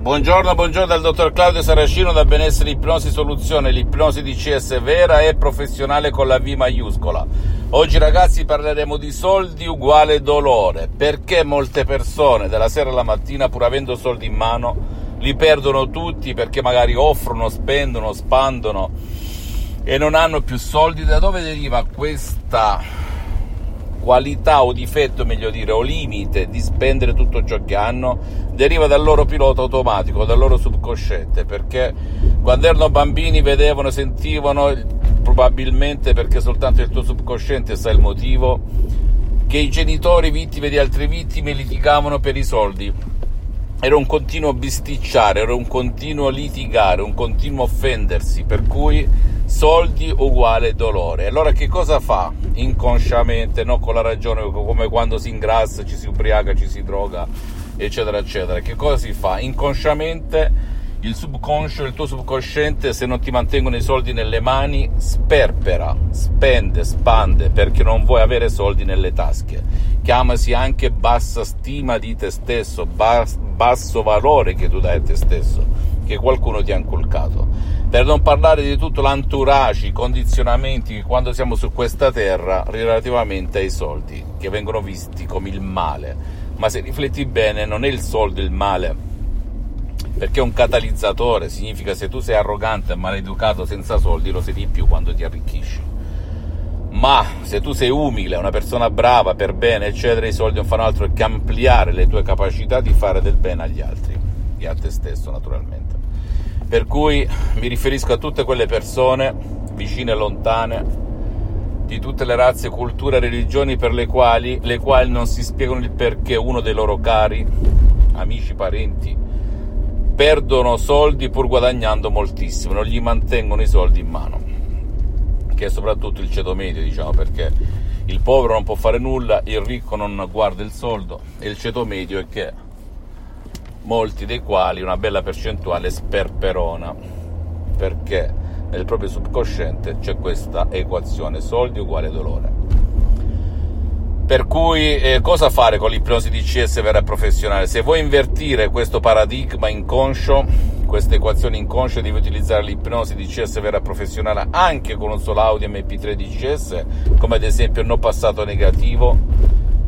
Buongiorno, buongiorno dal dottor Claudio Saracino da Benessere Ipnosi Soluzione, l'ipnosi di CS vera e professionale con la V maiuscola. Oggi ragazzi parleremo di soldi uguale dolore, perché molte persone dalla sera alla mattina pur avendo soldi in mano li perdono tutti perché magari offrono, spendono, spandono e non hanno più soldi. Da dove deriva questa qualità o difetto, meglio dire, o limite di spendere tutto ciò che hanno deriva dal loro pilota automatico, dal loro subconsciente, perché quando erano bambini vedevano, sentivano, probabilmente perché soltanto il tuo subconsciente sa il motivo, che i genitori vittime di altre vittime litigavano per i soldi. Era un continuo bisticciare, era un continuo litigare, un continuo offendersi, per cui soldi uguale dolore. Allora che cosa fa inconsciamente, non con la ragione, come quando si ingrassa, ci si ubriaca, ci si droga, eccetera, eccetera? Che cosa si fa? Inconsciamente il subconscio, il tuo subconsciente, se non ti mantengono i soldi nelle mani, sperpera, spende, spande perché non vuoi avere soldi nelle tasche. Chiamasi anche bassa stima di te stesso, basso valore che tu dai a te stesso, che qualcuno ti ha inculcato. Per non parlare di tutto l'entourage, i condizionamenti quando siamo su questa terra relativamente ai soldi, che vengono visti come il male. Ma se rifletti bene, non è il soldo il male, perché è un catalizzatore, significa se tu sei arrogante e maleducato senza soldi lo sei di più quando ti arricchisci. Ma se tu sei umile, una persona brava, per bene, eccetera, i soldi non fanno altro che ampliare le tue capacità di fare del bene agli altri e a te stesso naturalmente. Per cui mi riferisco a tutte quelle persone, vicine e lontane, di tutte le razze, culture e religioni per le quali, le quali non si spiegano il perché uno dei loro cari, amici, parenti, perdono soldi pur guadagnando moltissimo, non gli mantengono i soldi in mano, che è soprattutto il ceto medio, diciamo, perché il povero non può fare nulla, il ricco non guarda il soldo e il ceto medio è che molti dei quali una bella percentuale sperperona, perché nel proprio subconsciente c'è questa equazione soldi uguale dolore. Per cui eh, cosa fare con l'ipnosi DCS vera professionale? Se vuoi invertire questo paradigma inconscio, questa equazione inconscia, devi utilizzare l'ipnosi DCS vera professionale anche con un solo audio MP3 DCS, come ad esempio no passato negativo,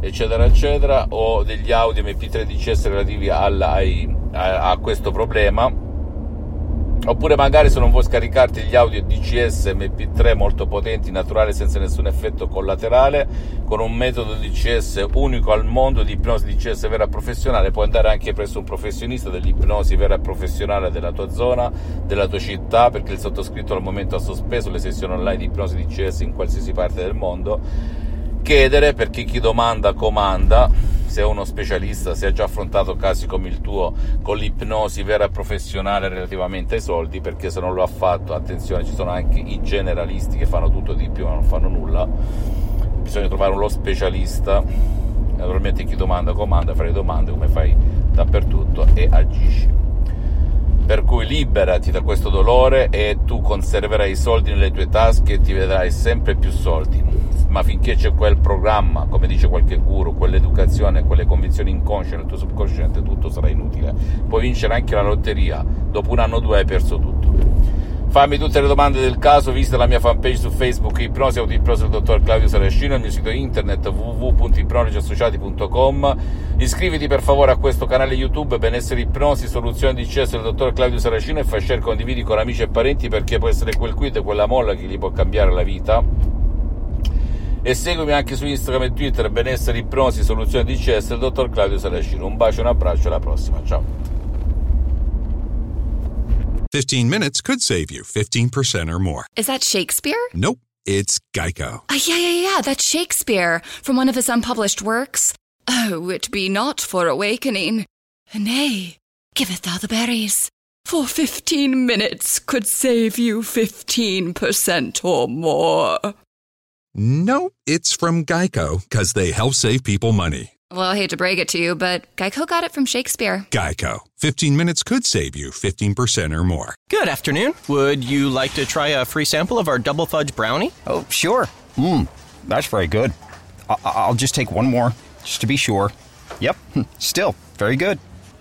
eccetera eccetera o degli audio mp3 DCS relativi alla, ai, a, a, questo problema. Oppure magari se non vuoi scaricarti gli audio DCS mp3 molto potenti naturali senza nessun effetto collaterale con un metodo DCS unico al mondo di ipnosi DCS vera professionale puoi andare anche presso un professionista dell'ipnosi vera professionale della tua zona della tua città perché il sottoscritto al momento ha sospeso le sessioni online di ipnosi DCS in qualsiasi parte del mondo chiedere perché chi domanda comanda se uno specialista, se ha già affrontato casi come il tuo con l'ipnosi vera e professionale relativamente ai soldi, perché se non lo ha fatto, attenzione, ci sono anche i generalisti che fanno tutto di più ma non fanno nulla, bisogna trovare uno specialista, naturalmente chi domanda comanda, fai le domande come fai dappertutto e agisci. Per cui liberati da questo dolore e tu conserverai i soldi nelle tue tasche e ti vedrai sempre più soldi ma finché c'è quel programma, come dice qualche guru, quell'educazione, quelle convinzioni inconsce nel tuo subconsciente, tutto sarà inutile. Puoi vincere anche la lotteria, dopo un anno o due hai perso tutto. Fammi tutte le domande del caso, visita la mia fanpage su Facebook Ipnosi Autoipnosi del dottor Claudio Saracino, il mio sito internet www.ipnologiassociati.com Iscriviti per favore a questo canale YouTube Benessere Ipnosi, Soluzione di CS del dottor Claudio Saracino e fai share, condividi con amici e parenti perché può essere quel quid, quella molla che gli può cambiare la vita e seguimi anche su Instagram e Twitter benessere ipnosi soluzione di CS il dottor Claudio Saracino un bacio e un abbraccio alla prossima ciao 15 minutes could save you 15% or more is that Shakespeare nope it's Geico uh, yeah yeah yeah that's Shakespeare from one of his unpublished works Oh, it be not for awakening. Nay, giveth thou the berries. For fifteen minutes could save you fifteen percent or more. No, it's from Geico because they help save people money. Well, I hate to break it to you, but Geico got it from Shakespeare. Geico. 15 minutes could save you 15% or more. Good afternoon. Would you like to try a free sample of our double fudge brownie? Oh, sure. Mmm, that's very good. I- I'll just take one more, just to be sure. Yep, still very good.